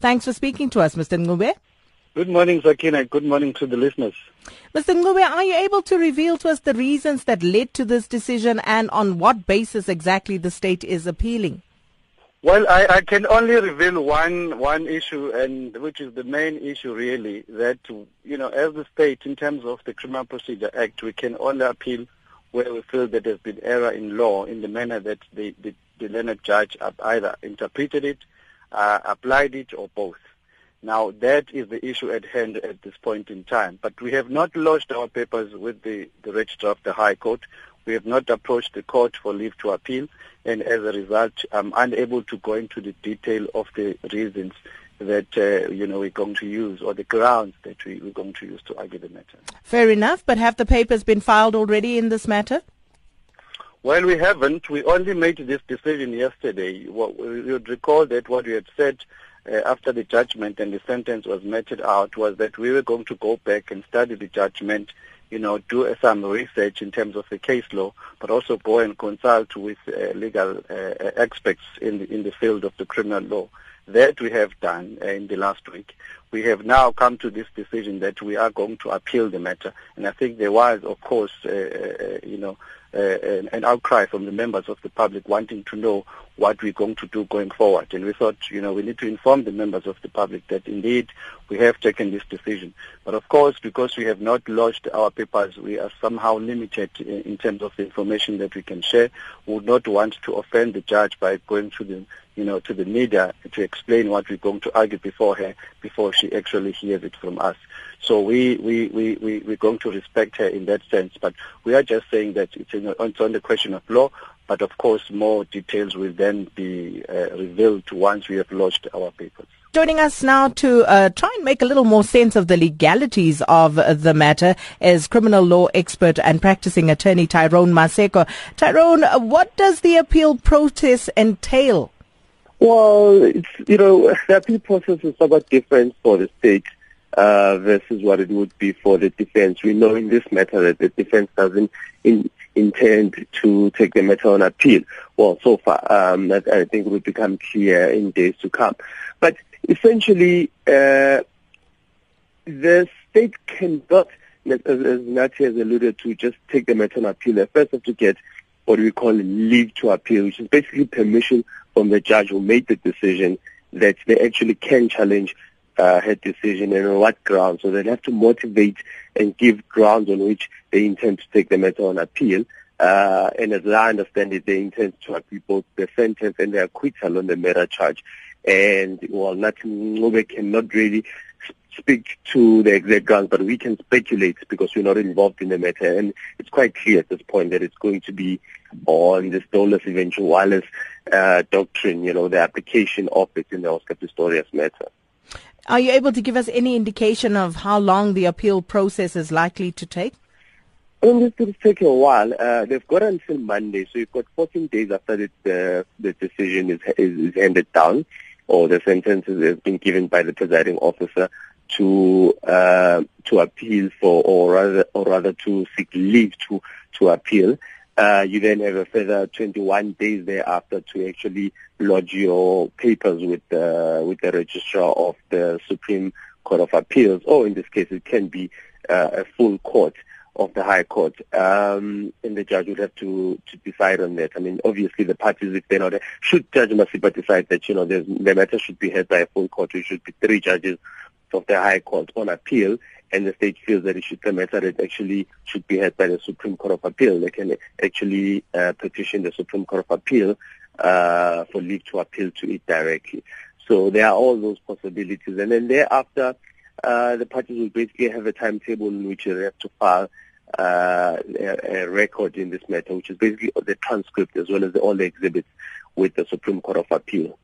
Thanks for speaking to us, Mr. Mncube. Good morning, Sakina. Good morning to the listeners. Mr. Mncube, are you able to reveal to us the reasons that led to this decision and on what basis exactly the state is appealing? Well, I, I can only reveal one one issue, and which is the main issue, really, that you know, as the state, in terms of the Criminal Procedure Act, we can only appeal where we feel that there's been error in law in the manner that the the, the learned judge either interpreted it, uh, applied it, or both. Now, that is the issue at hand at this point in time. But we have not lodged our papers with the, the Registrar of the High Court. We have not approached the court for leave to appeal, and as a result, I'm unable to go into the detail of the reasons that uh, you know we're going to use or the grounds that we, we're going to use to argue the matter. Fair enough, but have the papers been filed already in this matter? Well, we haven't. We only made this decision yesterday. Would recall that what we had said uh, after the judgment and the sentence was meted out was that we were going to go back and study the judgment, you know, do uh, some research in terms of the case law, but also go and consult with uh, legal uh, experts in the, in the field of the criminal law. That we have done uh, in the last week. We have now come to this decision that we are going to appeal the matter, and I think there was, of course, uh, you know, uh, an, an, outcry from the members of the public wanting to know what we're going to do going forward. And we thought, you know, we need to inform the members of the public that indeed we have taken this decision. But of course, because we have not lodged our papers, we are somehow limited in, in terms of the information that we can share. We would not want to offend the judge by going through the, you know, to the media to explain what we're going to argue before her, before she actually hears it from us. So we, we, we, we, we're going to respect her in that sense. But we are just saying that it's, in, it's on the question of law. But of course, more details will then be uh, revealed once we have lodged our papers. Joining us now to uh, try and make a little more sense of the legalities of the matter is criminal law expert and practicing attorney Tyrone Maseko. Tyrone, what does the appeal process entail? Well, it's, you know, the appeal process is somewhat different for the state uh, versus what it would be for the defense. We know in this matter that the defense doesn't in, intend to take the matter on appeal. Well, so far, um, that I think will become clear in days to come. But essentially, uh, the state cannot, as, as Nathi has alluded to, just take the matter on appeal. They first have to get what we call leave to appeal, which is basically permission from the judge who made the decision that they actually can challenge uh, her decision and on what grounds. So they'll have to motivate and give grounds on which they intend to take the matter on appeal. Uh, and as I understand it, they intend to appeal both the sentence and the acquittal on the murder charge. And, well, nothing, nobody cannot really speak to the exact grounds, but we can speculate because we're not involved in the matter. And it's quite clear at this point that it's going to be on the dolus eventualis uh, doctrine, you know, the application of it in the Oscar Pistorius matter. Are you able to give us any indication of how long the appeal process is likely to take? Mean, this could take a while. Uh, they've got until Monday, so you've got 14 days after the, the, the decision is, is, is handed down or the sentence has been given by the presiding officer to uh, to appeal for, or rather, or rather to seek leave to to appeal. Uh, you then have a further 21 days thereafter to actually lodge your papers with the with the registrar of the Supreme Court of Appeals, or in this case, it can be uh, a full court of the High Court, um, and the judge would have to to decide on that. I mean, obviously, the parties, if they're not, should Judge Masipa decide that you know the matter should be heard by a full court, it should be three judges of the High Court on appeal, and the state feels that it should the matter that actually should be heard by the Supreme Court of Appeal. They can actually uh, petition the Supreme Court of Appeal uh, for leave to appeal to it directly. So there are all those possibilities, and then thereafter, uh, the parties will basically have a timetable in which they have to file uh, a, a, record in this matter, which is basically the transcript as well as the, all the exhibits with the Supreme Court of Appeal.